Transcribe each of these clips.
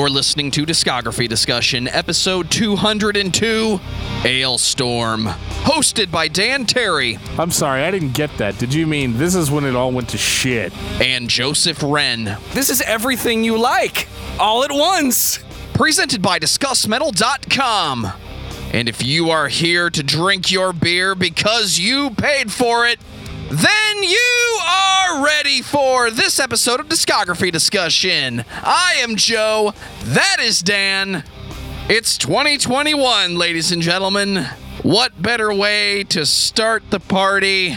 You're listening to Discography Discussion, episode 202, Alestorm, hosted by Dan Terry I'm sorry, I didn't get that. Did you mean this is when it all went to shit? and Joseph Wren. This is everything you like, all at once. presented by DiscussMetal.com. And if you are here to drink your beer because you paid for it, then you are ready for this episode of Discography Discussion. I am Joe. That is Dan. It's 2021, ladies and gentlemen. What better way to start the party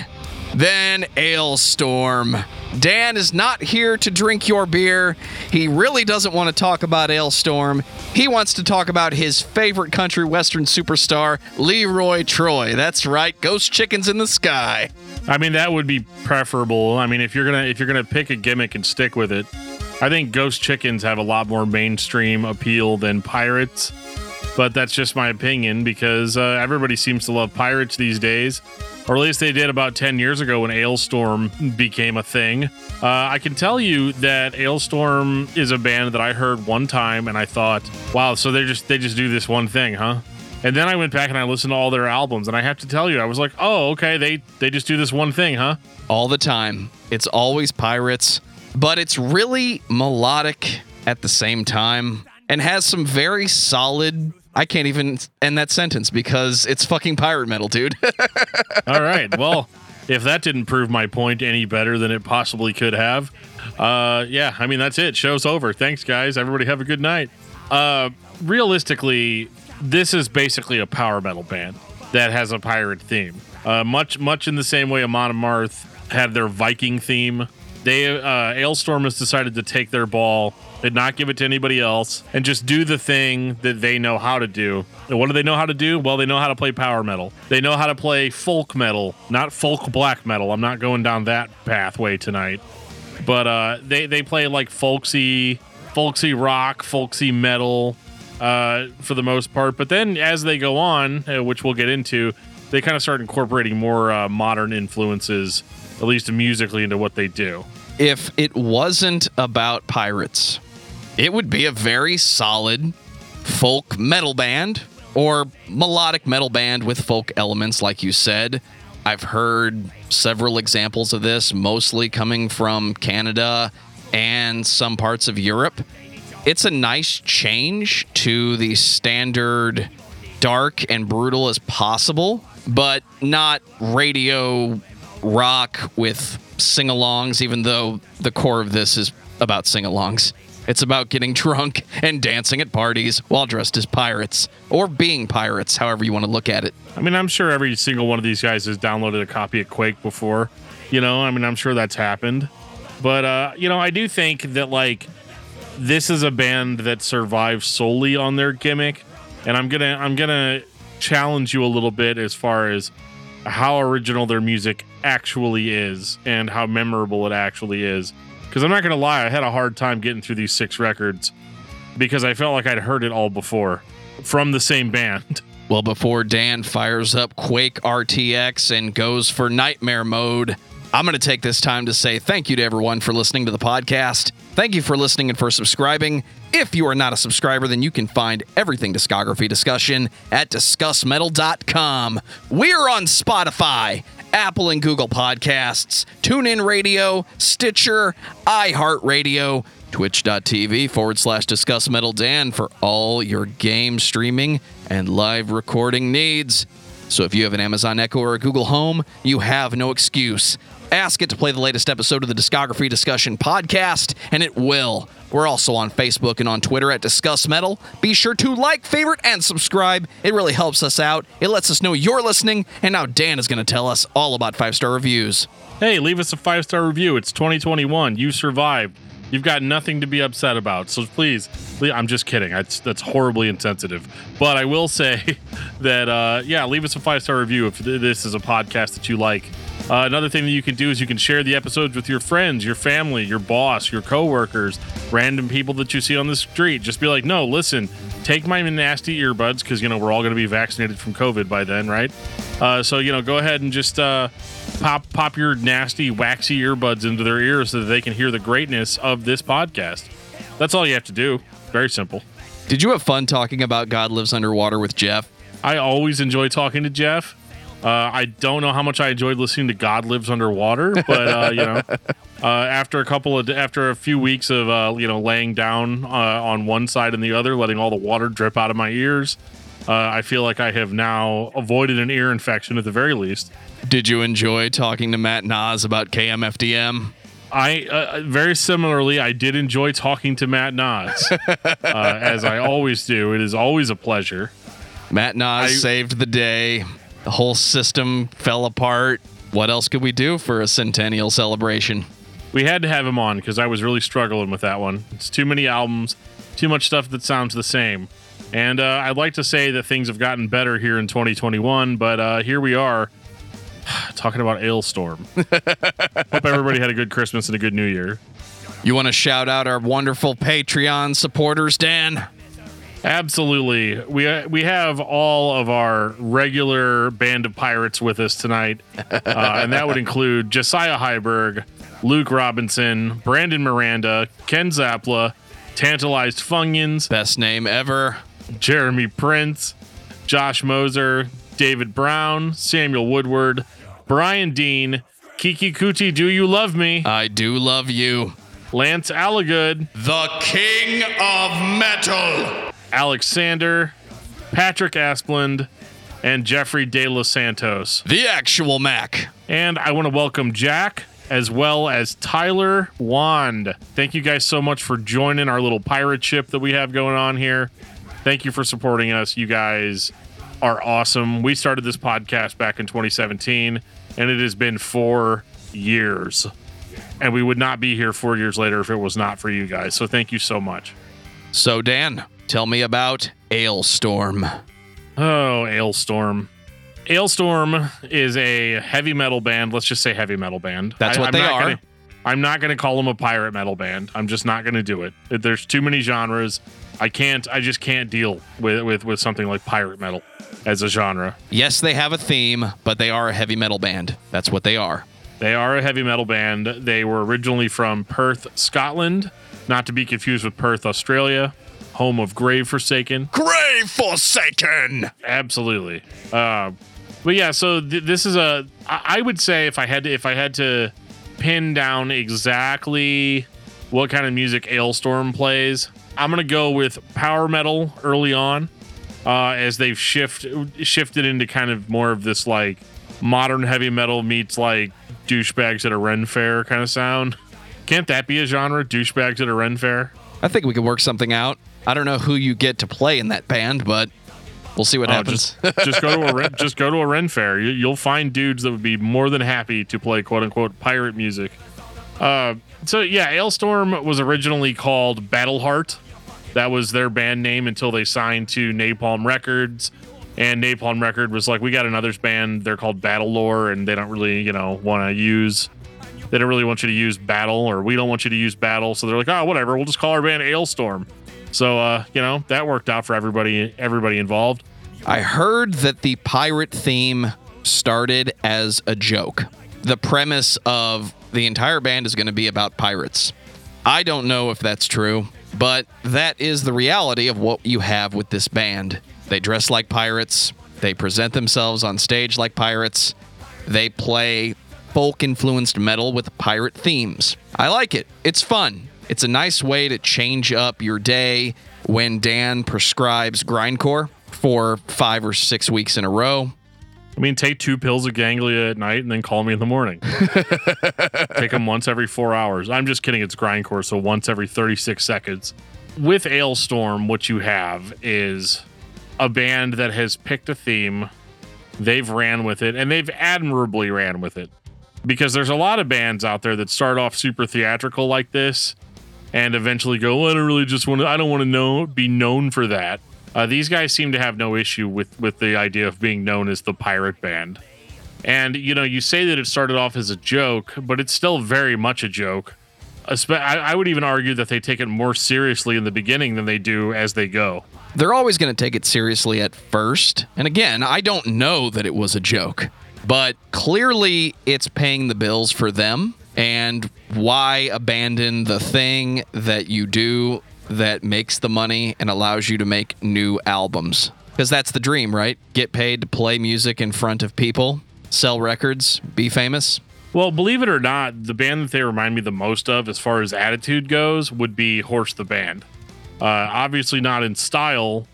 than Alestorm? Dan is not here to drink your beer. He really doesn't want to talk about Alestorm. He wants to talk about his favorite country western superstar, Leroy Troy. That's right, Ghost Chickens in the Sky. I mean, that would be preferable. I mean, if you're gonna if you're gonna pick a gimmick and stick with it, I think Ghost Chickens have a lot more mainstream appeal than Pirates. But that's just my opinion because uh, everybody seems to love Pirates these days, or at least they did about ten years ago when Alestorm became a thing. Uh, I can tell you that Alestorm is a band that I heard one time and I thought, wow, so they just they just do this one thing, huh? And then I went back and I listened to all their albums, and I have to tell you, I was like, oh, okay, they they just do this one thing, huh? All the time. It's always pirates, but it's really melodic at the same time and has some very solid. I can't even end that sentence because it's fucking pirate metal, dude. All right, well, if that didn't prove my point any better than it possibly could have, uh, yeah, I mean that's it. Show's over. Thanks, guys. Everybody have a good night. Uh, realistically, this is basically a power metal band that has a pirate theme. Uh, much much in the same way Amon Amarth had their Viking theme. They uh, Alestorm has decided to take their ball and not give it to anybody else and just do the thing that they know how to do. And what do they know how to do? Well, they know how to play power metal. They know how to play folk metal, not folk black metal. I'm not going down that pathway tonight. But uh, they they play like folksy, folksy rock, folksy metal uh, for the most part. But then as they go on, uh, which we'll get into, they kind of start incorporating more uh, modern influences, at least musically, into what they do. if it wasn't about pirates, it would be a very solid folk metal band or melodic metal band with folk elements, like you said. I've heard several examples of this, mostly coming from Canada and some parts of Europe. It's a nice change to the standard dark and brutal as possible, but not radio rock with sing alongs, even though the core of this is about sing alongs. It's about getting drunk and dancing at parties while dressed as pirates, or being pirates, however you want to look at it. I mean, I'm sure every single one of these guys has downloaded a copy of Quake before. You know, I mean, I'm sure that's happened. But, uh, you know, I do think that, like, this is a band that survives solely on their gimmick. And I'm to, I'm to challenge you a little bit as far as how original their music actually is and how memorable it actually is. Because I'm not to lie, I had a hard time getting through these six records because I felt like I'd heard it all before from the same band. Well, before Dan fires up Quake RTX and goes for nightmare mode, I'm going to take this time to say thank you to everyone for listening to the podcast. Thank you for listening and for subscribing. If you are not a subscriber, then you can find everything discography discussion at discussmetal.com. We're on Spotify, Apple and Google Podcasts, TuneIn Radio, Stitcher, iHeartRadio, twitch.tv forward slash discuss metal dan for all your game streaming and live recording needs so if you have an amazon echo or a google home you have no excuse ask it to play the latest episode of the discography discussion podcast and it will we're also on facebook and on twitter at discuss metal be sure to like favorite and subscribe it really helps us out it lets us know you're listening and now dan is going to tell us all about five star reviews Hey, leave us a five star review. It's 2021. You survived. You've got nothing to be upset about. So please, le- I'm just kidding. That's, that's horribly insensitive. But I will say that, uh, yeah, leave us a five star review if this is a podcast that you like. Uh, another thing that you can do is you can share the episodes with your friends, your family, your boss, your coworkers, random people that you see on the street. Just be like, no, listen, take my nasty earbuds because you know we're all going to be vaccinated from COVID by then, right? Uh, so you know, go ahead and just uh, pop pop your nasty waxy earbuds into their ears so that they can hear the greatness of this podcast. That's all you have to do. Very simple. Did you have fun talking about God Lives Underwater with Jeff? I always enjoy talking to Jeff. Uh, I don't know how much I enjoyed listening to God Lives Underwater, but uh, you know, uh, after a couple of after a few weeks of uh, you know laying down uh, on one side and the other, letting all the water drip out of my ears, uh, I feel like I have now avoided an ear infection at the very least. Did you enjoy talking to Matt Nas about KMFDM? I uh, very similarly, I did enjoy talking to Matt Nas, uh, as I always do. It is always a pleasure. Matt Nas I- saved the day. The whole system fell apart. What else could we do for a centennial celebration? We had to have him on because I was really struggling with that one. It's too many albums, too much stuff that sounds the same. And uh, I'd like to say that things have gotten better here in 2021, but uh, here we are talking about Alestorm. Hope everybody had a good Christmas and a good New Year. You want to shout out our wonderful Patreon supporters, Dan? Absolutely. We uh, we have all of our regular band of pirates with us tonight, uh, and that would include Josiah Heiberg, Luke Robinson, Brandon Miranda, Ken Zapla, Tantalized Funyuns, Best name ever. Jeremy Prince, Josh Moser, David Brown, Samuel Woodward, Brian Dean, Kiki Kuti, Do You Love Me, I do love you. Lance Allagood, The King of Metal. Alexander, Patrick Asplund, and Jeffrey De Los Santos. The actual Mac. And I want to welcome Jack as well as Tyler Wand. Thank you guys so much for joining our little pirate ship that we have going on here. Thank you for supporting us. You guys are awesome. We started this podcast back in 2017, and it has been four years. And we would not be here four years later if it was not for you guys. So thank you so much. So, Dan, tell me about Alestorm. Oh, Alestorm. Alestorm is a heavy metal band. Let's just say heavy metal band. That's what I'm they not are. Gonna, I'm not going to call them a pirate metal band. I'm just not going to do it. There's too many genres. I can't. I just can't deal with with with something like pirate metal as a genre. Yes, they have a theme, but they are a heavy metal band. That's what they are. They are a heavy metal band. They were originally from Perth, Scotland, not to be confused with Perth, Australia, home of Grave Forsaken. Grave Forsaken! Absolutely. Uh, but yeah, so th- this is a. I I would say if I had to, if I had to pin down exactly what kind of music Alestorm plays, I'm gonna go with power metal early on, uh, as they've shift shifted into kind of more of this like modern heavy metal meets like douchebags at a Ren fair kind of sound. Can't that be a genre? Douchebags at a Ren fair. I think we could work something out. I don't know who you get to play in that band, but we'll see what Oh, happens. just, just go to a Ren, just go to a Ren fair. You, you'll find dudes that would be more than happy to play quote unquote pirate music. Uh, so yeah, Alestorm was originally called Battleheart. That was their band name until they signed to Napalm Records. And Napalm Record was like, we got another band. They're called Battlelore, and they don't really, you know, want to use. They don't really want you to use Battle, or we don't want you to use Battle. So they're like, oh, whatever. We'll just call our band Alestorm. So, uh, you know, that worked out for everybody. Everybody involved. I heard that the pirate theme started as a joke. The premise of the entire band is going to be about pirates. I don't know if that's true, but that is the reality of what you have with this band. They dress like pirates, they present themselves on stage like pirates, they play folk influenced metal with pirate themes. I like it. It's fun. It's a nice way to change up your day when Dan prescribes grindcore for five or six weeks in a row. I mean, take two pills of ganglia at night and then call me in the morning. take them once every four hours. I'm just kidding. It's grindcore, so once every 36 seconds. With Alestorm, what you have is a band that has picked a theme, they've ran with it, and they've admirably ran with it. Because there's a lot of bands out there that start off super theatrical like this and eventually go, well, I don't really just want to, I don't want to know, be known for that. Uh, these guys seem to have no issue with with the idea of being known as the pirate band. And you know, you say that it started off as a joke, but it's still very much a joke. I, I would even argue that they take it more seriously in the beginning than they do as they go. They're always going to take it seriously at first. And again, I don't know that it was a joke, but clearly it's paying the bills for them. And why abandon the thing that you do that makes the money and allows you to make new albums. Because that's the dream, right? Get paid to play music in front of people, sell records, be famous. Well, believe it or not, the band that they remind me the most of, as far as attitude goes, would be Horse the Band. Uh, obviously, not in style,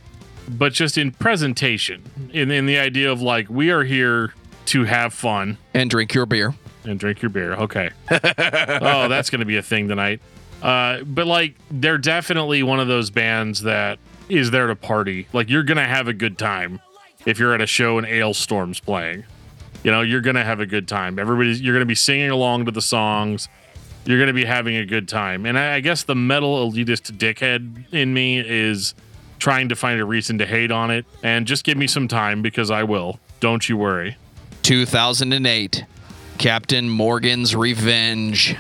but just in presentation, in, in the idea of like, we are here to have fun And drink your beer. And drink your beer. Okay. oh, that's going to be a thing tonight. Uh, but like, they're definitely one of those bands that is there to party. Like, you're going to have a good time if you're at a show and Alestorm's playing. You know, you're going to have a good time. Everybody's, you're going to be singing along to the songs. You're going to be having a good time. And I, I guess the metal elitist dickhead in me is trying to find a reason to hate on it. And just give me some time because I will. Don't you worry. 2008, Captain Morgan's Revenge.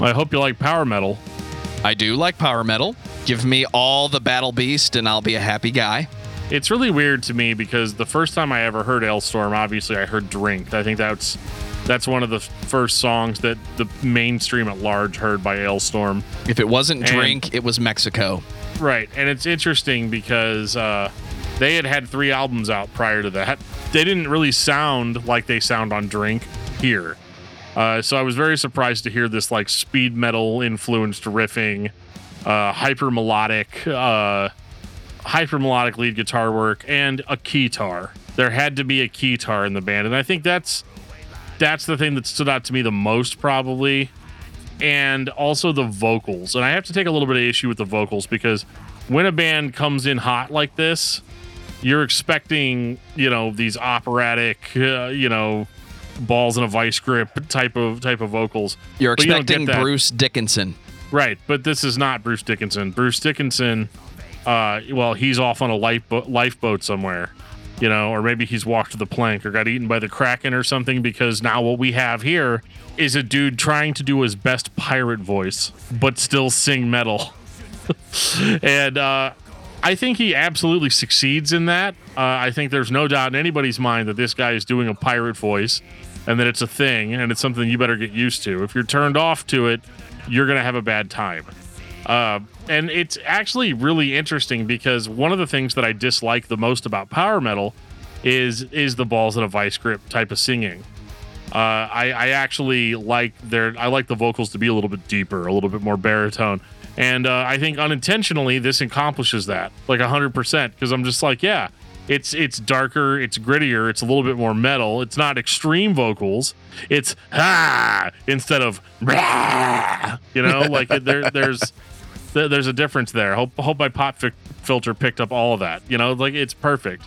I hope you like power metal. I do like power metal. Give me all the Battle Beast and I'll be a happy guy. It's really weird to me because the first time I ever heard Alestorm, obviously I heard Drink. I think that's that's one of the first songs that the mainstream at large heard by Alestorm. If it wasn't And- drink, it was Mexico. Right, and it's interesting because uh, they had had three albums out prior to that. They didn't really sound like they sound on Drink here. Uh, so I was very surprised to hear this like speed metal influenced riffing, uh, hyper melodic, uh, hyper melodic lead guitar work, and a keytar. There had to be a keytar in the band, and I think that's that's the thing that stood out to me the most probably and also the vocals. And I have to take a little bit of issue with the vocals because when a band comes in hot like this, you're expecting, you know, these operatic, uh, you know, balls in a vice grip type of type of vocals. You're But expecting that. Bruce Dickinson. Right, but this is not Bruce Dickinson. Bruce Dickinson, uh, well, he's off on a lifeboat, lifeboat somewhere, you know, or maybe he's walked the plank or got eaten by the kraken or something. Because now what we have here is a dude trying to do his best pirate voice, but still sing metal, and uh, I think he absolutely succeeds in that. Uh, I think there's no doubt in anybody's mind that this guy is doing a pirate voice and that it's a thing and it's something you better get used to. If you're turned off to it, you're going to have a bad time. Uh, and it's actually really interesting because one of the things that I dislike the most about power metal is is the balls in a vice grip type of singing. Uh, I, I actually like their I like the vocals to be a little bit deeper, a little bit more baritone, and uh, I think unintentionally this accomplishes that like hundred percent because I'm just like yeah, it's it's darker, it's grittier, it's a little bit more metal. It's not extreme vocals. It's ah instead of "Rah," you know like there there's there- there's a difference there. Hope hope my pop fi- filter picked up all of that. You know like it's perfect.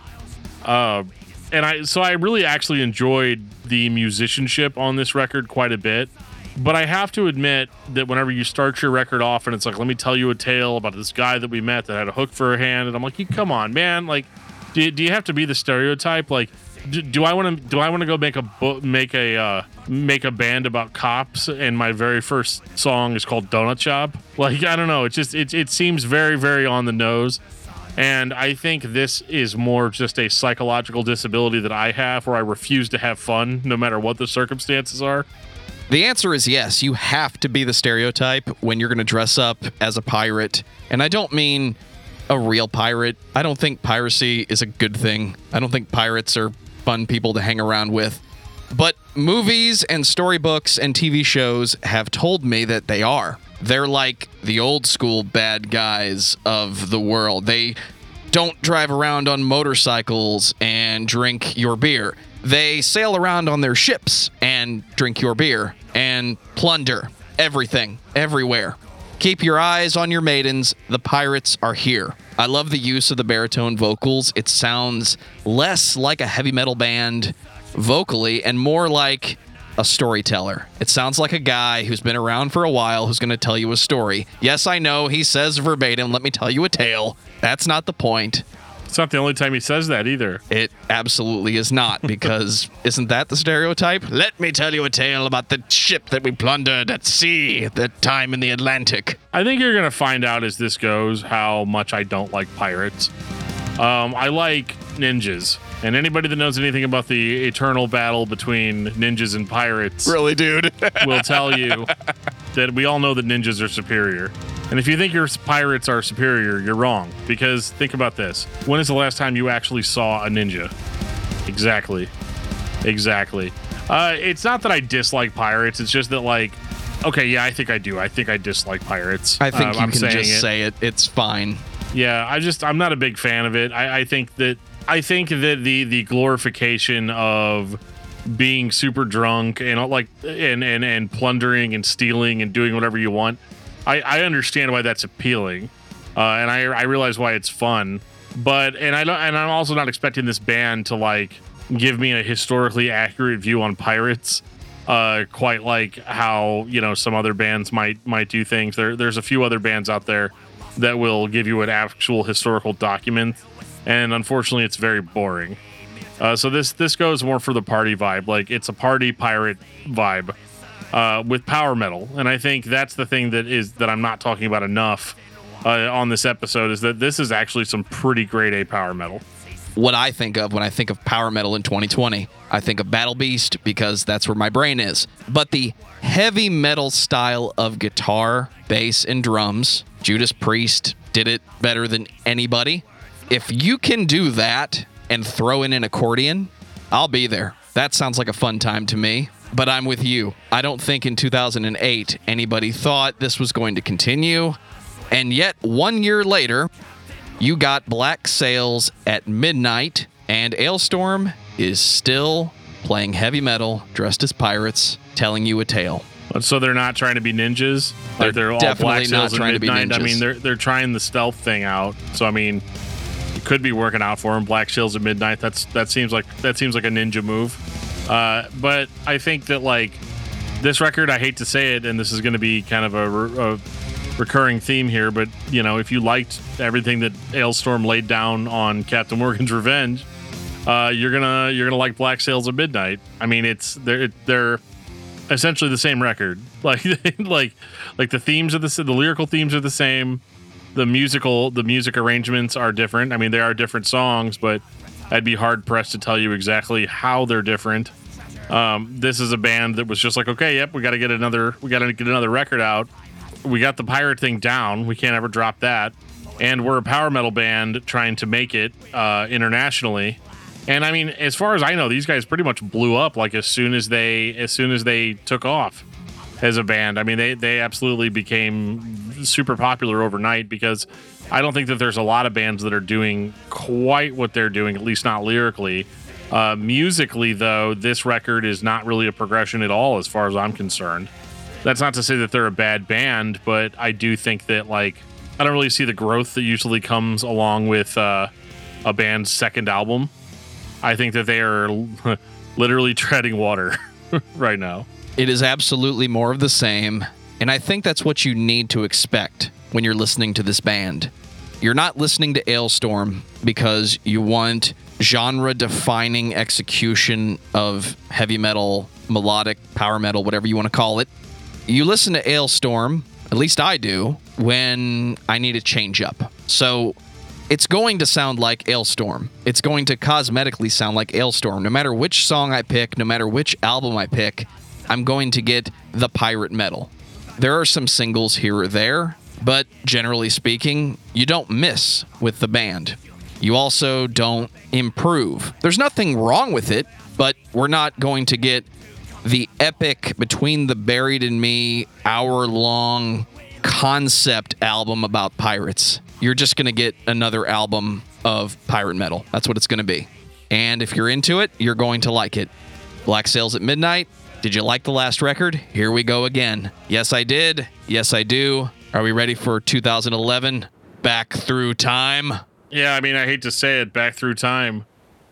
Uh, and I so I really actually enjoyed the musicianship on this record quite a bit. But I have to admit that whenever you start your record off and it's like, let me tell you a tale about this guy that we met that had a hook for a hand, and I'm like, come on, man, like, do you, do you have to be the stereotype? Like, do, do I want to do I want to go make a book make a uh, make a band about cops and my very first song is called Donut Shop? Like, I don't know, it just it it seems very very on the nose. And I think this is more just a psychological disability that I have where I refuse to have fun no matter what the circumstances are. The answer is yes. You have to be the stereotype when you're going to dress up as a pirate. And I don't mean a real pirate. I don't think piracy is a good thing. I don't think pirates are fun people to hang around with. But movies and storybooks and TV shows have told me that they are. They're like the old school bad guys of the world. They don't drive around on motorcycles and drink your beer. They sail around on their ships and drink your beer and plunder everything, everywhere. Keep your eyes on your maidens. The pirates are here. I love the use of the baritone vocals. It sounds less like a heavy metal band vocally and more like a storyteller. It sounds like a guy who's been around for a while who's going to tell you a story. Yes, I know he says verbatim, let me tell you a tale. That's not the point. It's not the only time he says that either. It absolutely is not, because isn't that the stereotype? Let me tell you a tale about the ship that we plundered at sea at that time in the Atlantic. I think you're going to find out as this goes how much I don't like pirates. Um, I like ninjas. And anybody that knows anything about the eternal battle between ninjas and pirates Really, dude? will tell you that we all know that ninjas are superior. And if you think your pirates are superior, you're wrong. Because think about this: when is the last time you actually saw a ninja? Exactly, exactly. Uh, it's not that I dislike pirates. It's just that like, okay, yeah, I think I do. I think I dislike pirates. I think Um, you I'm can just it. say it. It's fine. Yeah, I just I'm not a big fan of it. I, I think that I think that the the glorification of being super drunk and like and and and plundering and stealing and doing whatever you want. I I understand why that's appealing, uh, and I I realize why it's fun. But and I don't and I'm also not expecting this band to like give me a historically accurate view on pirates. Uh, quite like how you know some other bands might might do things. There, there's a few other bands out there that will give you an actual historical document, and unfortunately, it's very boring. Uh, so this this goes more for the party vibe, like it's a party pirate vibe uh, with power metal, and I think that's the thing that is that I'm not talking about enough uh, on this episode is that this is actually some pretty great A power metal. What I think of when I think of power metal in 2020, I think of Battle Beast because that's where my brain is. But the heavy metal style of guitar, bass, and drums, Judas Priest did it better than anybody. If you can do that and throw in an accordion, I'll be there. That sounds like a fun time to me. But I'm with you. I don't think in 2008 anybody thought this was going to continue. And yet, one year later, you got Black Sails at midnight, and Alestorm is still playing heavy metal, dressed as pirates, telling you a tale. So they're not trying to be ninjas. Like They're all definitely Black not Sails trying to be midnight. I mean, they're they're trying the stealth thing out. So I mean, it could be working out for them. Black Sails at midnight. That's that seems like that seems like a ninja move. Uh, but I think that like this record, I hate to say it, and this is going to be kind of a, re- a recurring theme here, but you know, if you liked everything that Alestorm laid down on Captain Morgan's Revenge, uh, you're gonna you're gonna like Black Sails of Midnight. I mean, it's they're they're essentially the same record. Like like like the themes are the the lyrical themes are the same. The musical the music arrangements are different. I mean, they are different songs, but I'd be hard pressed to tell you exactly how they're different. Um, this is a band that was just like, okay, yep, we got to get another we got to get another record out. We got the pirate thing down. We can't ever drop that. And we're a power metal band trying to make it uh, internationally. And I mean, as far as I know, these guys pretty much blew up like as soon as they as soon as they took off as a band. I mean, they they absolutely became super popular overnight because I don't think that there's a lot of bands that are doing quite what they're doing, at least not lyrically. Uh, musically, though, this record is not really a progression at all, as far as I'm concerned. That's not to say that they're a bad band, but I do think that like I don't really see the growth that usually comes along with uh, a band's second album. I think that they are literally treading water right now. It is absolutely more of the same, and I think that's what you need to expect when you're listening to this band. You're not listening to Alestorm because you want genre defining execution of heavy metal, melodic, power metal, whatever you want to call it. You listen to Alestorm, at least I do, when I need a change up. So it's going to sound like Alestorm. It's going to cosmetically sound like Alestorm. No matter which song I pick, no matter which album I pick, I'm going to get the pirate metal. There are some singles here or there, but generally speaking, you don't miss with the band. You also don't improve. There's nothing wrong with it, but we're not going to get the epic Between the Buried and Me hour long concept album about pirates. You're just going to get another album of pirate metal. That's what it's going to be. And if you're into it, you're going to like it. Black Sails at Midnight. Did you like the last record? Here we go again. Yes, I did. Yes, I do. Are we ready for 2011? Back through time. Yeah, I mean, I hate to say it, back through time,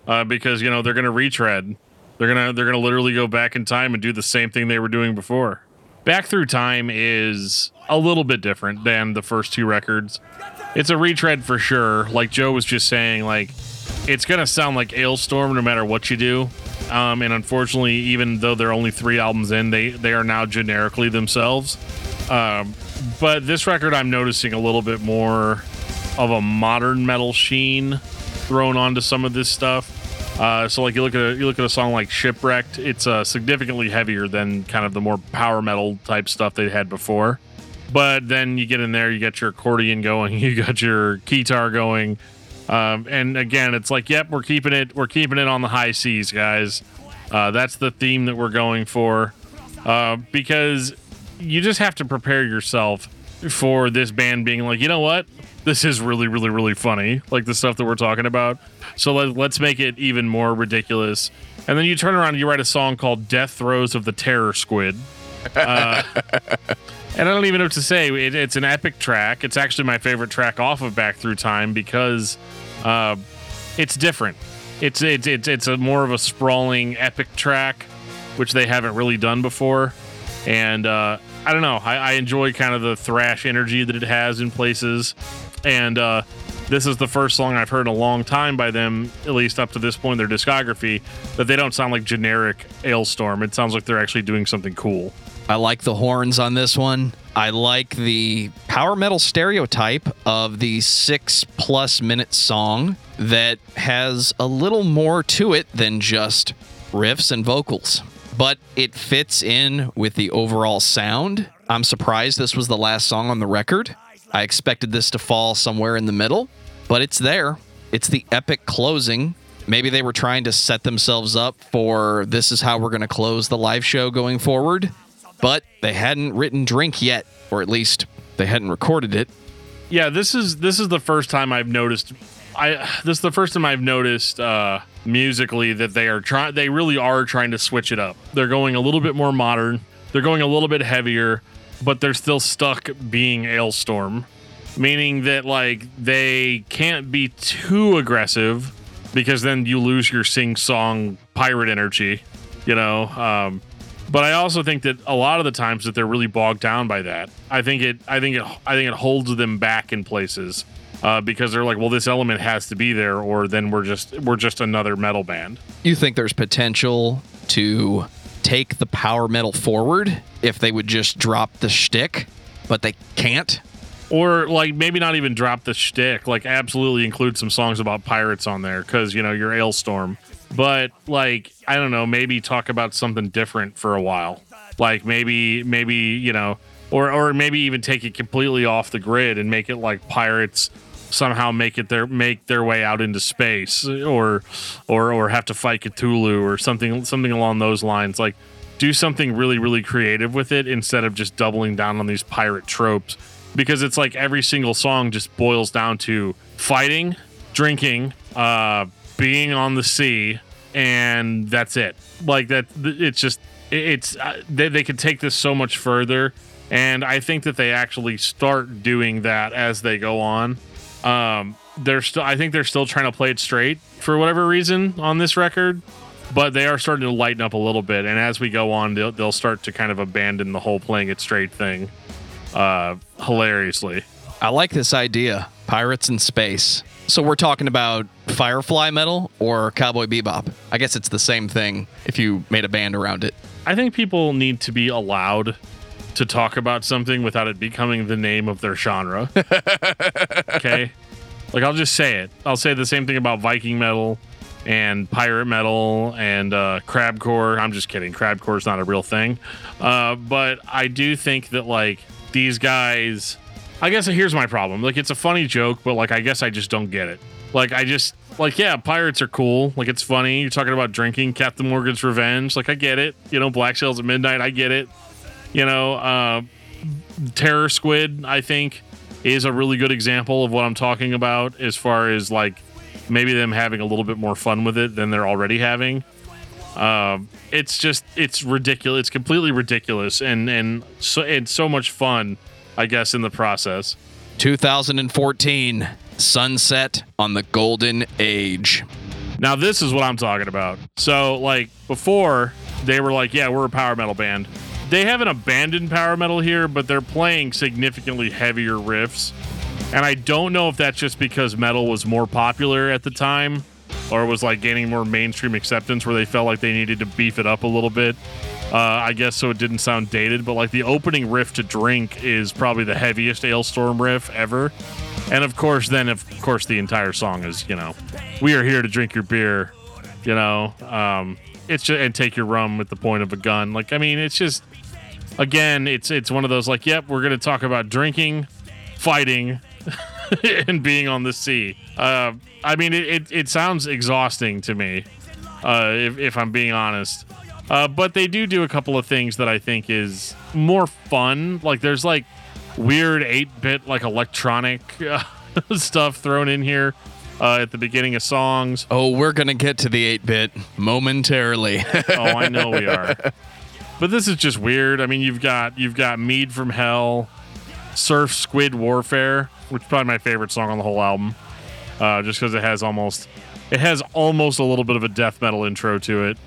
uh, because you know they're gonna retread. They're gonna they're gonna literally go back in time and do the same thing they were doing before. Back through time is a little bit different than the first two records. It's a retread for sure. Like Joe was just saying, like it's gonna sound like Alestorm no matter what you do. Um, and unfortunately, even though they're only three albums in, they they are now generically themselves. Um, but this record, I'm noticing a little bit more of a modern metal sheen thrown onto some of this stuff. Uh, so like you look at a, you look at a song like Shipwrecked, it's uh, significantly heavier than kind of the more power metal type stuff they had before. But then you get in there, you got your accordion going, you got your guitar going, um, and again, it's like, yep, we're keeping it, we're keeping it on the high seas, guys. Uh, that's the theme that we're going for, uh, because you just have to prepare yourself for this band being like, you know what, this is really, really, really funny, like the stuff that we're talking about. So let, let's make it even more ridiculous. And then you turn around and you write a song called "Death Throes of the Terror Squid." Uh, and I don't even know what to say. It, it's an epic track. It's actually my favorite track off of Back Through Time because uh, it's different. It's it's it's it's a more of a sprawling epic track, which they haven't really done before. And uh, I don't know. I, I enjoy kind of the thrash energy that it has in places. And uh, this is the first song I've heard in a long time by them, at least up to this point in their discography, that they don't sound like generic Alestorm. It sounds like they're actually doing something cool. I like the horns on this one. I like the power metal stereotype of the six plus minute song that has a little more to it than just riffs and vocals. But it fits in with the overall sound. I'm surprised this was the last song on the record. I expected this to fall somewhere in the middle, but it's there. It's the epic closing. Maybe they were trying to set themselves up for this is how we're going to close the live show going forward but they hadn't written Drink yet, or at least they hadn't recorded it. Yeah, this is this is the first time I've noticed. I this is the first time I've noticed uh, musically that they are trying. They really are trying to switch it up. They're going a little bit more modern. They're going a little bit heavier, but they're still stuck being Alestorm, meaning that like they can't be too aggressive because then you lose your sing song pirate energy. You know, um, but I also think that a lot of the times that they're really bogged down by that. I think it. I think it. I think it holds them back in places uh, because they're like, well, this element has to be there, or then we're just we're just another metal band. You think there's potential to take the power metal forward if they would just drop the shtick, but they can't. Or like maybe not even drop the shtick. Like absolutely include some songs about pirates on there because you know you're Alestorm but like I don't know, maybe talk about something different for a while. Like maybe maybe you know, or or maybe even take it completely off the grid and make it like pirates somehow make it their make their way out into space or or or have to fight Cthulhu or something something along those lines. Like do something really really creative with it instead of just doubling down on these pirate tropes because it's like every single song just boils down to fighting, drinking, uh being on the sea, and that's it. Like that, it's just it's uh, they, they could take this so much further, and I think that they actually start doing that as they go on. Um, they're still, I think they're still trying to play it straight for whatever reason on this record, but they are starting to lighten up a little bit. And as we go on, they'll, they'll start to kind of abandon the whole playing it straight thing, uh, hilariously. I like this idea. Pirates in space. So we're talking about Firefly metal or Cowboy Bebop. I guess it's the same thing if you made a band around it. I think people need to be allowed to talk about something without it becoming the name of their genre. okay? Like I'll just say it. I'll say the same thing about Viking metal and pirate metal and uh, crabcore. I'm just kidding. Crabcore is not a real thing. Uh, but I do think that like these guys I guess here's my problem. Like it's a funny joke, but like I guess I just don't get it. Like I just like yeah, pirates are cool. Like it's funny. You're talking about drinking Captain Morgan's Revenge. Like I get it. You know, Black Sails at Midnight. I get it. You know, uh, Terror Squid. I think is a really good example of what I'm talking about as far as like maybe them having a little bit more fun with it than they're already having. Um, it's just it's ridiculous. It's completely ridiculous and and so it's so much fun I guess, in the process. 2014 Sunset on the Golden Age. Now, this is what I'm talking about. So, like, before they were like, yeah, we're a power metal band. They haven't abandoned power metal here, but they're playing significantly heavier riffs. And I don't know if that's just because metal was more popular at the time or was like gaining more mainstream acceptance where they felt like they needed to beef it up a little bit. Uh, I guess so it didn't sound dated, but like the opening riff to Drink is probably the heaviest Alestorm riff ever. And of course, then of course the entire song is you know, we are here to drink your beer, you know, um, it's just and take your rum with the point of a gun. Like I mean, it's just again, it's it's one of those like, yep, we're gonna talk about drinking, fighting, and being on the sea. Uh, I mean, it, it, it sounds exhausting to me, uh, if, if I'm being honest. Uh, but they do do a couple of things that I think is more fun. Like there's like weird 8-bit like electronic uh, stuff thrown in here uh, at the beginning of songs. Oh, we're going to get to the 8 bit momentarily. Oh, I know we are. But this is just weird. I mean, you've got you've got Mead from Hell, Surf Squid Warfare, which is probably my favorite song on the whole album. Uh, just because it has almost it has almost a little bit of a death metal intro to it.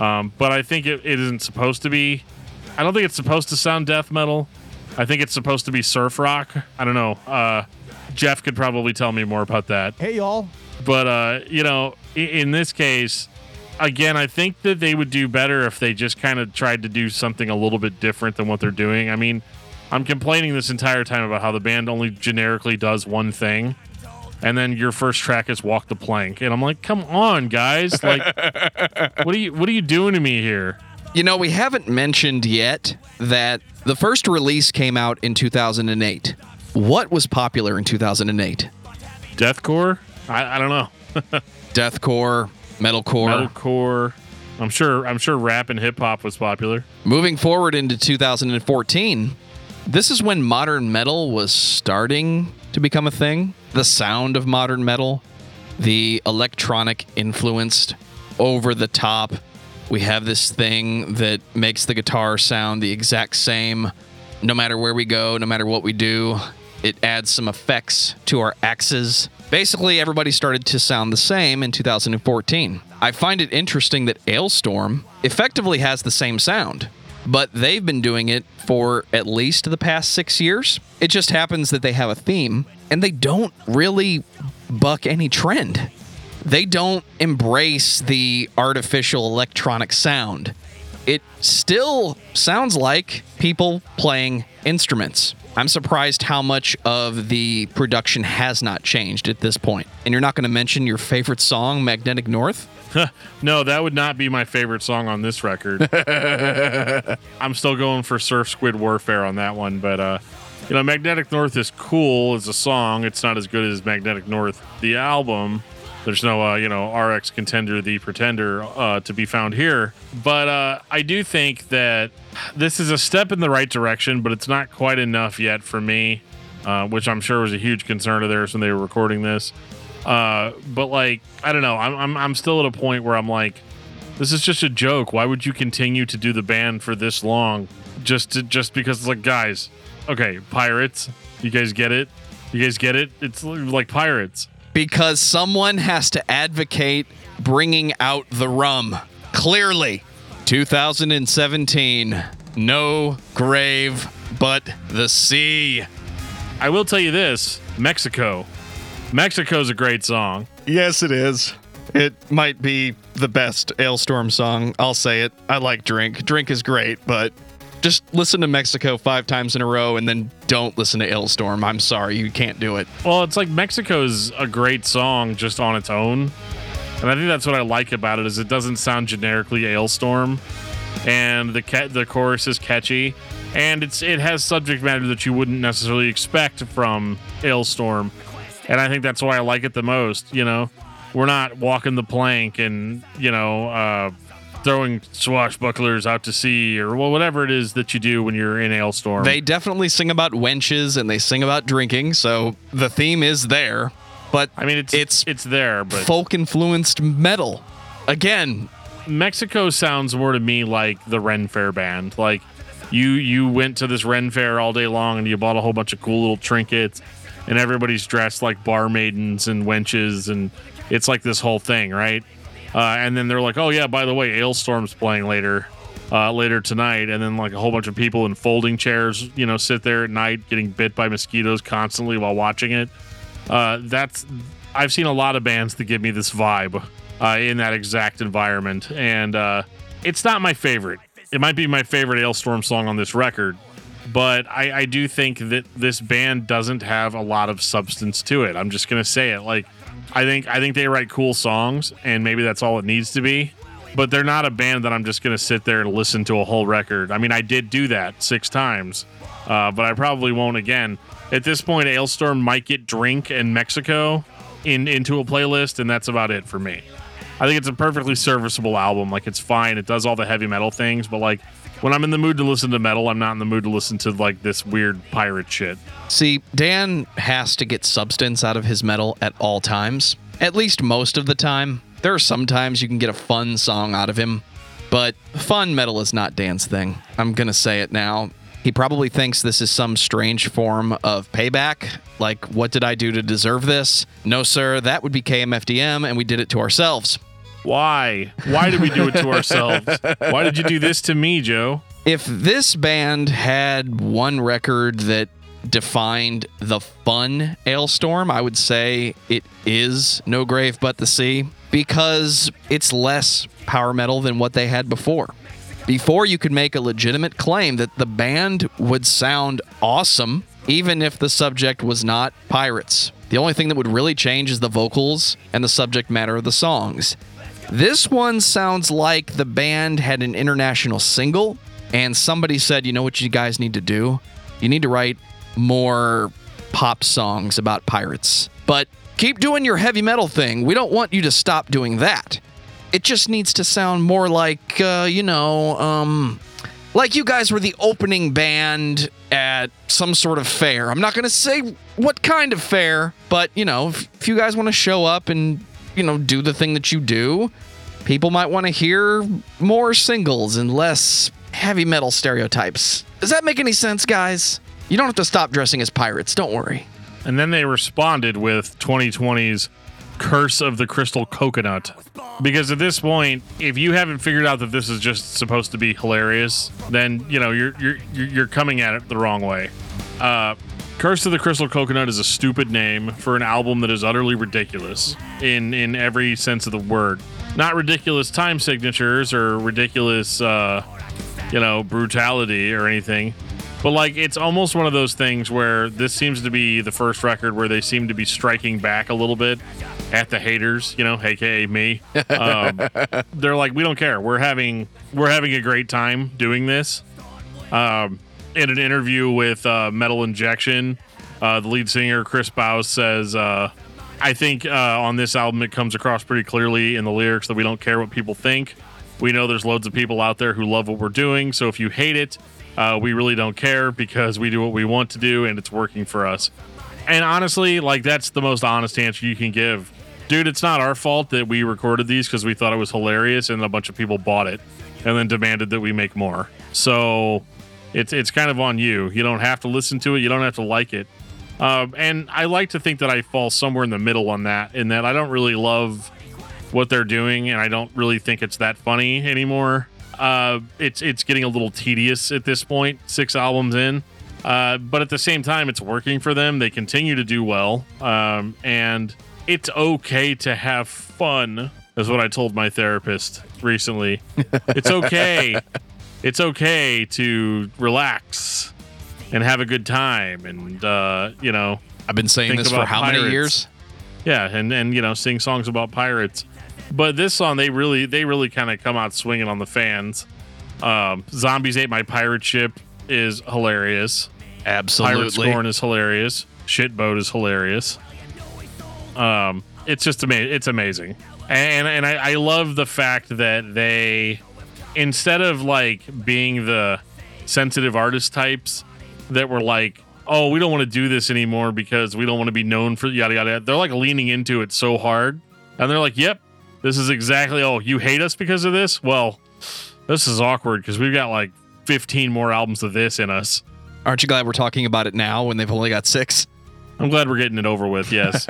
Um, but I think it, it isn't supposed to be. I don't think it's supposed to sound death metal. I think it's supposed to be surf rock. I don't know. Uh, Jeff could probably tell me more about that. Hey, y'all. But uh, you know, in, in this case, again, I think that they would do better if they just kind of tried to do something a little bit different than what they're doing. I mean, I'm complaining this entire time about how the band only generically does one thing. And then your first track is "Walk the Plank," and I'm like, "Come on, guys! Like, what are you what are you doing to me here?" You know, we haven't mentioned yet that the first release came out in 2008. What was popular in 2008? Deathcore? I, I don't know. Deathcore, metalcore. Metalcore. I'm sure. I'm sure rap and hip hop was popular. Moving forward into 2014, this is when modern metal was starting to become a thing. The sound of modern metal, the electronic influenced, over the top. We have this thing that makes the guitar sound the exact same no matter where we go, no matter what we do. It adds some effects to our axes. Basically, everybody started to sound the same in 2014. I find it interesting that Alestorm effectively has the same sound, but they've been doing it for at least the past six years. It just happens that they have a theme and they don't really buck any trend. They don't embrace the artificial electronic sound. It still sounds like people playing instruments. I'm surprised how much of the production has not changed at this point. And you're not going to mention your favorite song, Magnetic North? no, that would not be my favorite song on this record. I'm still going for Surf Squid Warfare on that one, but uh, you know, Magnetic North is cool as a song. It's not as good as Magnetic North, the album. There's no, uh, you know, RX Contender, the Pretender, uh, to be found here. But uh, I do think that this is a step in the right direction, but it's not quite enough yet for me, uh, which I'm sure was a huge concern of theirs when they were recording this. Uh, but like, I don't know. I'm, I'm I'm still at a point where I'm like, this is just a joke. Why would you continue to do the band for this long? Just to, just because it's like, guys, okay, pirates. You guys get it? You guys get it? It's like pirates. Because someone has to advocate bringing out the rum. Clearly, 2017, no grave but the sea. I will tell you this Mexico. Mexico's a great song. Yes, it is. It might be the best Alestorm song. I'll say it. I like Drink. Drink is great, but just listen to Mexico five times in a row and then don't listen to Alestorm. I'm sorry, you can't do it. Well, it's like Mexico's a great song just on its own. And I think that's what I like about it is it doesn't sound generically Alestorm and the ca- the chorus is catchy and it's it has subject matter that you wouldn't necessarily expect from Alestorm. And I think that's why I like it the most, you know. We're not walking the plank and, you know, uh, throwing swashbucklers out to sea or well, whatever it is that you do when you're in Alestorm. They definitely sing about wenches and they sing about drinking, so the theme is there. But I mean, it's it's it's there, but folk influenced metal. Again, Mexico sounds more to me like the Ren Fair band. Like you you went to this Ren Fair all day long and you bought a whole bunch of cool little trinkets and everybody's dressed like bar maidens and wenches and it's like this whole thing, right? Uh, and then they're like, "Oh yeah, by the way, Alestorm's playing later, uh, later tonight." And then like a whole bunch of people in folding chairs, you know, sit there at night getting bit by mosquitoes constantly while watching it. Uh, that's I've seen a lot of bands that give me this vibe uh, in that exact environment, and uh, it's not my favorite. It might be my favorite Alestorm song on this record, but I, I do think that this band doesn't have a lot of substance to it. I'm just gonna say it. Like, I think I think they write cool songs, and maybe that's all it needs to be. but they're not a band that I'm just going to sit there and listen to a whole record. I mean, I did do that six times, uh, but I probably won't again. At this point, Alestorm might get Drink and Mexico in into a playlist, and that's about it for me. I think it's a perfectly serviceable album. Like it's fine. It does all the heavy metal things, but like when I'm in the mood to listen to metal, I'm not in the mood to listen to like this weird pirate shit. See, Dan has to get substance out of his metal at all times, at least most of the time. There are some times you can get a fun song out of him, but fun metal is not Dan's thing. I'm going to say it now. He probably thinks this is some strange form of payback. Like, what did I do to deserve this? No, sir, that would be KMFDM, and we did it to ourselves. Why? Why did we do it to ourselves? Why did you do this to me, Joe? If this band had one record that defined the fun Alestorm, I would say it is No Grave But the Sea because it's less power metal than what they had before. Before you could make a legitimate claim that the band would sound awesome even if the subject was not pirates. The only thing that would really change is the vocals and the subject matter of the songs. This one sounds like the band had an international single and somebody said, you know what you guys need to do? You need to write more pop songs about pirates. But keep doing your heavy metal thing. We don't want you to stop doing that. It just needs to sound more like, uh, you know, um, like you guys were the opening band at some sort of fair. I'm not going to say what kind of fair, but, you know, if, if you guys want to show up and, you know, do the thing that you do, people might want to hear more singles and less heavy metal stereotypes. Does that make any sense, guys? You don't have to stop dressing as pirates, don't worry. And then they responded with 2020's Curse of the Crystal Coconut. Because at this point, if you haven't figured out that this is just supposed to be hilarious, then you know you're you're you're coming at it the wrong way. Uh, Curse of the Crystal Coconut is a stupid name for an album that is utterly ridiculous in in every sense of the word. Not ridiculous time signatures or ridiculous, uh, you know, brutality or anything. But like, it's almost one of those things where this seems to be the first record where they seem to be striking back a little bit at the haters, you know, aka me. Um, they're like, we don't care. We're having we're having a great time doing this. Um, in an interview with uh, Metal Injection, uh, the lead singer Chris Bowes says, uh, "I think uh, on this album it comes across pretty clearly in the lyrics that we don't care what people think. We know there's loads of people out there who love what we're doing. So if you hate it, uh, we really don't care because we do what we want to do and it's working for us." And honestly, like that's the most honest answer you can give. Dude, it's not our fault that we recorded these because we thought it was hilarious and a bunch of people bought it and then demanded that we make more. So it's it's kind of on you. You don't have to listen to it. You don't have to like it. Um, and I like to think that I fall somewhere in the middle on that. In that I don't really love what they're doing, and I don't really think it's that funny anymore. Uh, it's it's getting a little tedious at this. Six albums in. Uh, but at the same time, it's working for them. They continue to do well, um, and it's okay to have fun. Is what I told my therapist recently. it's okay. It's okay to relax and have a good time, and uh, you know, I've been saying this for how many years? yeah, and and you know, sing songs about pirates. But this song, they really they really kind of come out swinging on the fans. Um, Zombies ate my pirate ship is hilarious. Pirate Absolutely. Scorn is hilarious. Shitboat is hilarious. Um, it's just amazing. It's amazing, and and I, I love the fact that they, instead of like being the sensitive artist types that were like, oh, we don't want to do this anymore because we don't want to be known for yada yada. They're like leaning into it so hard, and they're like, yep, this is exactly. Oh, you hate us because of this? Well, this is awkward because we've got like 15 more albums of this in us. Aren't you glad we're talking about it now when they've only got six? I'm glad we're getting it over with. Yes.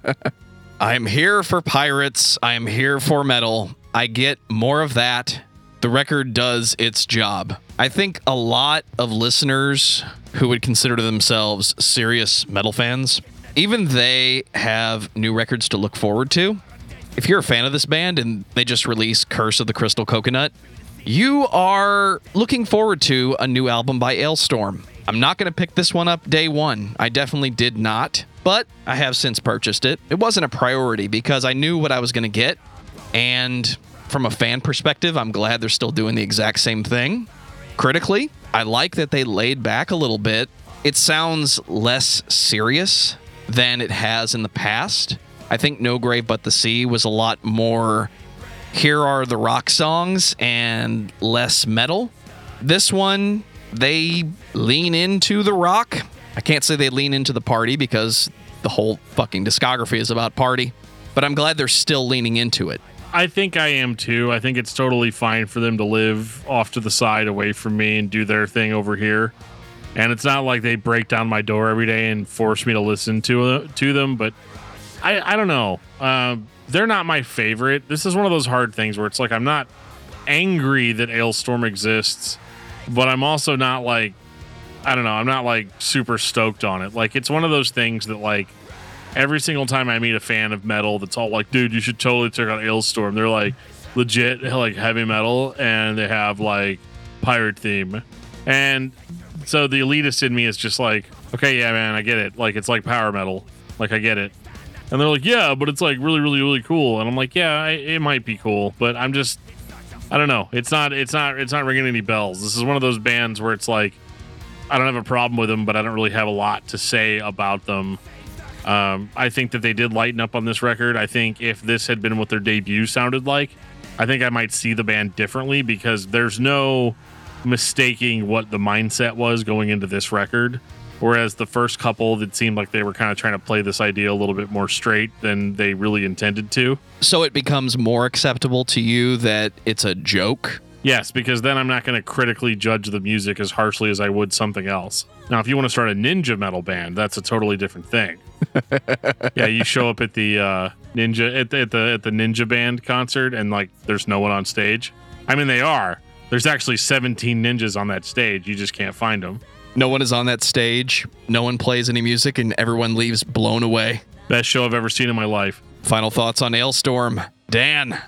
I'm here for pirates. I am here for metal. I get more of that. The record does its job. I think a lot of listeners who would consider themselves serious metal fans, even they have new records to look forward to. If you're a fan of this band and they just released Curse of the Crystal Coconut, you are looking forward to a new album by Alestorm. I'm not going to pick this one up day one. I definitely did not, but I have since purchased it. It wasn't a priority because I knew what I was going to get, and from a fan perspective, I'm glad they're still doing the exact same thing. Critically, I like that they laid back a little bit. It sounds less serious than it has in the past. I think No Grave But the Sea was a lot more here are the rock songs and less metal. This one, they lean into the rock. I can't say they lean into the party because the whole fucking discography is about party, but I'm glad they're still leaning into it. I think I am too. I think it's totally fine for them to live off to the side away from me and do their thing over here. And it's not like they break down my door every day and force me to listen to to them, but I, I don't know. Uh, they're not my favorite. This is one of those hard things where it's like I'm not angry that Alestorm exists, but I'm also not like I don't know. I'm not like super stoked on it. Like it's one of those things that like every single time I meet a fan of metal that's all like, dude, you should totally check out Alestorm. They're like legit like heavy metal and they have like pirate theme. And so the elitist in me is just like, okay, yeah, man, I get it. Like it's like power metal. Like I get it. And they're like, yeah, but it's like really, really, really cool. And I'm like, yeah, I, it might be cool, but I'm just, I don't know. It's not, it's not, it's not ringing any bells. This is one of those bands where it's like, I don't have a problem with them, but I don't really have a lot to say about them. Um, I think that they did lighten up on this record. I think if this had been what their debut sounded like, I think I might see the band differently because there's no mistaking what the mindset was going into this record. Whereas the first couple, it seemed like they were kind of trying to play this idea a little bit more straight than they really intended to. So it becomes more acceptable to you that it's a joke. Yes, because then I'm not going to critically judge the music as harshly as I would something else. Now, if you want to start a ninja metal band, that's a totally different thing. yeah, you show up at the uh, ninja at the, at the at the ninja band concert, and like there's no one on stage. I mean, they are. There's actually 17 ninjas on that stage. You just can't find them. No one is on that stage. No one plays any music, and everyone leaves blown away. Best show I've ever seen in my life. Final thoughts on Alestorm. Dan.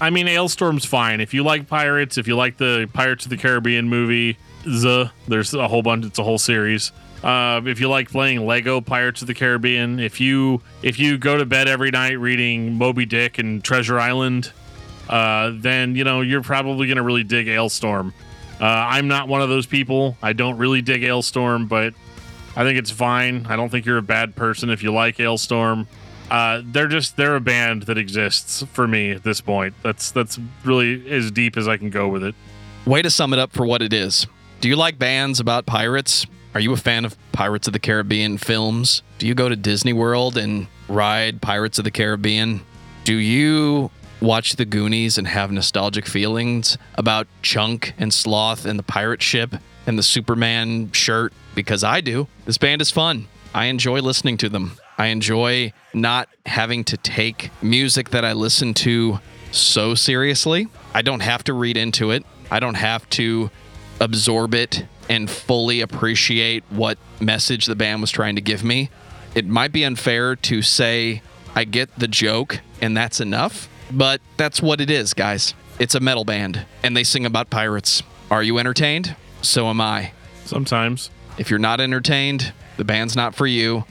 I mean, Alestorm's fine. If you like pirates, if you like the Pirates of the Caribbean movie, the there's a whole bunch. It's a whole series. Uh, if you like playing Lego Pirates of the Caribbean, if you if you go to bed every night reading Moby Dick and Treasure Island, uh, then you know you're probably gonna really dig Alestorm. Uh, I'm not one of those people. I don't really dig Alestorm, but I think it's fine. I don't think you're a bad person if you like Alestorm. Uh, they're just they're a band that exists for me at this point. That's that's really as deep as I can go with it. Way to sum it up for what it is. Do you like bands about pirates? Are you a fan of Pirates of the Caribbean films? Do you go to Disney World and ride Pirates of the Caribbean? Do you watch the Goonies and have nostalgic feelings about Chunk and Sloth and the pirate ship and the Superman shirt? Because I do. This band is fun. I enjoy listening to them. I enjoy not having to take music that I listen to so seriously. I don't have to read into it. I don't have to absorb it and fully appreciate what message the band was trying to give me. It might be unfair to say I get the joke and that's enough, but that's what it is, guys. It's a metal band and they sing about pirates. Are you entertained? So am I. Sometimes. If you're not entertained, the band's not for you,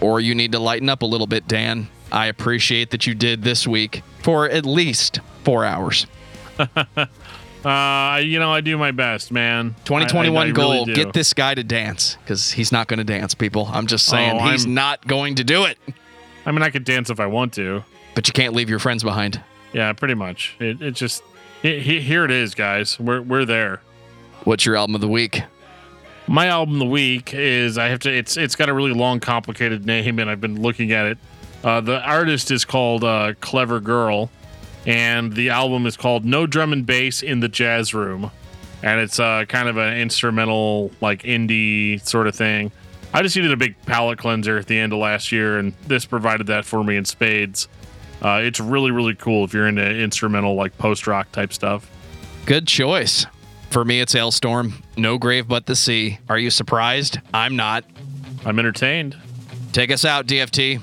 or you need to lighten up a little bit, Dan. I appreciate that you did this week for at least four hours. Uh, you know, I do my best, man. 2021 I- I- I goal really get this guy to dance because he's not going to dance, people. I'm just saying Oh, he's I'm- not going to do it. I mean, I could dance if I want to. But you can't leave your friends behind. Yeah, pretty much. It, it just he, here it is, guys. We're we're there. What's your album of the week? My album of the week is I have to. It's it's got a really long, complicated name, and I've been looking at it. Uh, the artist is called uh, Clever Girl, and the album is called No Drum and Bass in the Jazz Room, and it's uh, kind of an instrumental, like indie sort of thing. I just needed a big palate cleanser at the end of last year, and this provided that for me in spades. Uh, it's really really cool if you're into instrumental like post rock type stuff. Good choice. For me, it's Alestorm. No grave but the sea. Are you surprised? I'm not. I'm entertained. Take us out, DFT.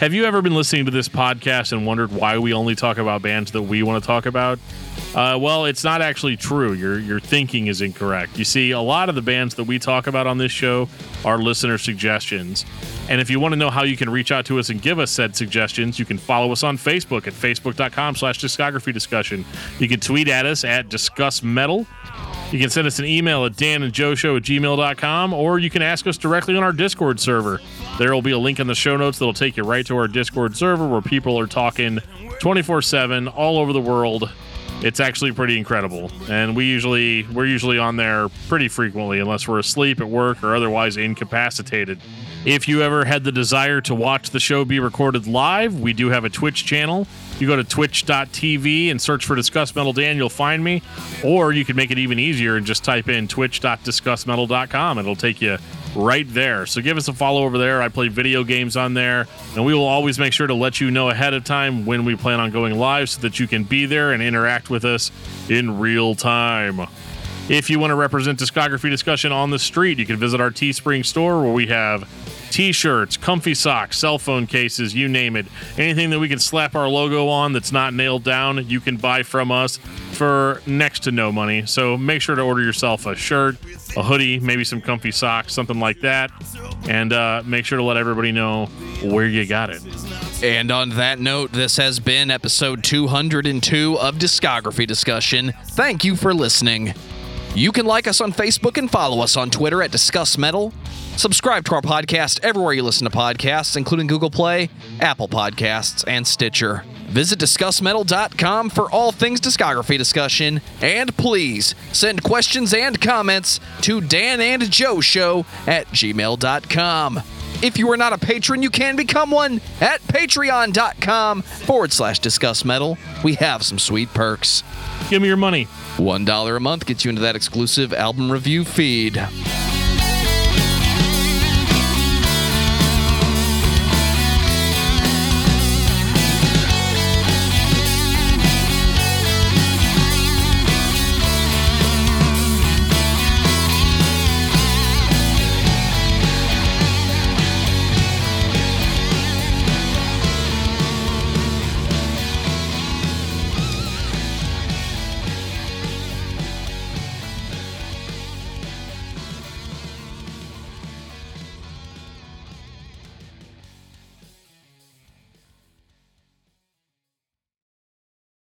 Have you ever been listening to this podcast and wondered why we only talk about bands that we want to talk about? Uh, well, it's not actually true. Your your thinking is incorrect. You see, a lot of the bands that we talk about on this show are listener suggestions, And if you want to know how you can reach out to us and give us said suggestions, you can follow us on Facebook at facebook.com slash discography discussion. You can tweet at us at discuss metal. You can send us an email at danandjoeshow at gmail.com, or you can ask us directly on our Discord server. There will be a link in the show notes that'll take you right to our Discord server where people are talking 24 7 all over the world. It's actually pretty incredible. And we usually we're usually on there pretty frequently unless we're asleep at work or otherwise incapacitated. If you ever had the desire to watch the show be recorded live, we do have a Twitch channel. You go to twitch.tv and search for Discuss Metal Dan, you'll find me. Or you can make it even easier and just type in twitch.discussmetal.com. It'll take you right there. So give us a follow over there. I play video games on there, and we will always make sure to let you know ahead of time when we plan on going live so that you can be there and interact with us in real time. If you want to represent discography discussion on the street, you can visit our Teespring store where we have t-shirts, comfy socks, cell phone cases, you name it. Anything that we can slap our logo on that's not nailed down, you can buy from us for next to no money. So make sure to order yourself a shirt, a hoodie, maybe some comfy socks, something like that. And uh, make sure to let everybody know where you got it. And on that note, this has been episode 202 of Discography Discussion. Thank you for listening. You can like us on Facebook and follow us on Twitter at Discuss Metal. Subscribe to our podcast everywhere you listen to podcasts, including Google Play, Apple Podcasts, and Stitcher. Visit DiscussMetal.com for all things discography discussion. And please send questions and comments to Dan and Joe Show at gmail.com. If you are not a patron, you can become one at patreon.com forward slash discuss metal. We have some sweet perks. Give me your money. $1 a month gets you into that exclusive album review feed.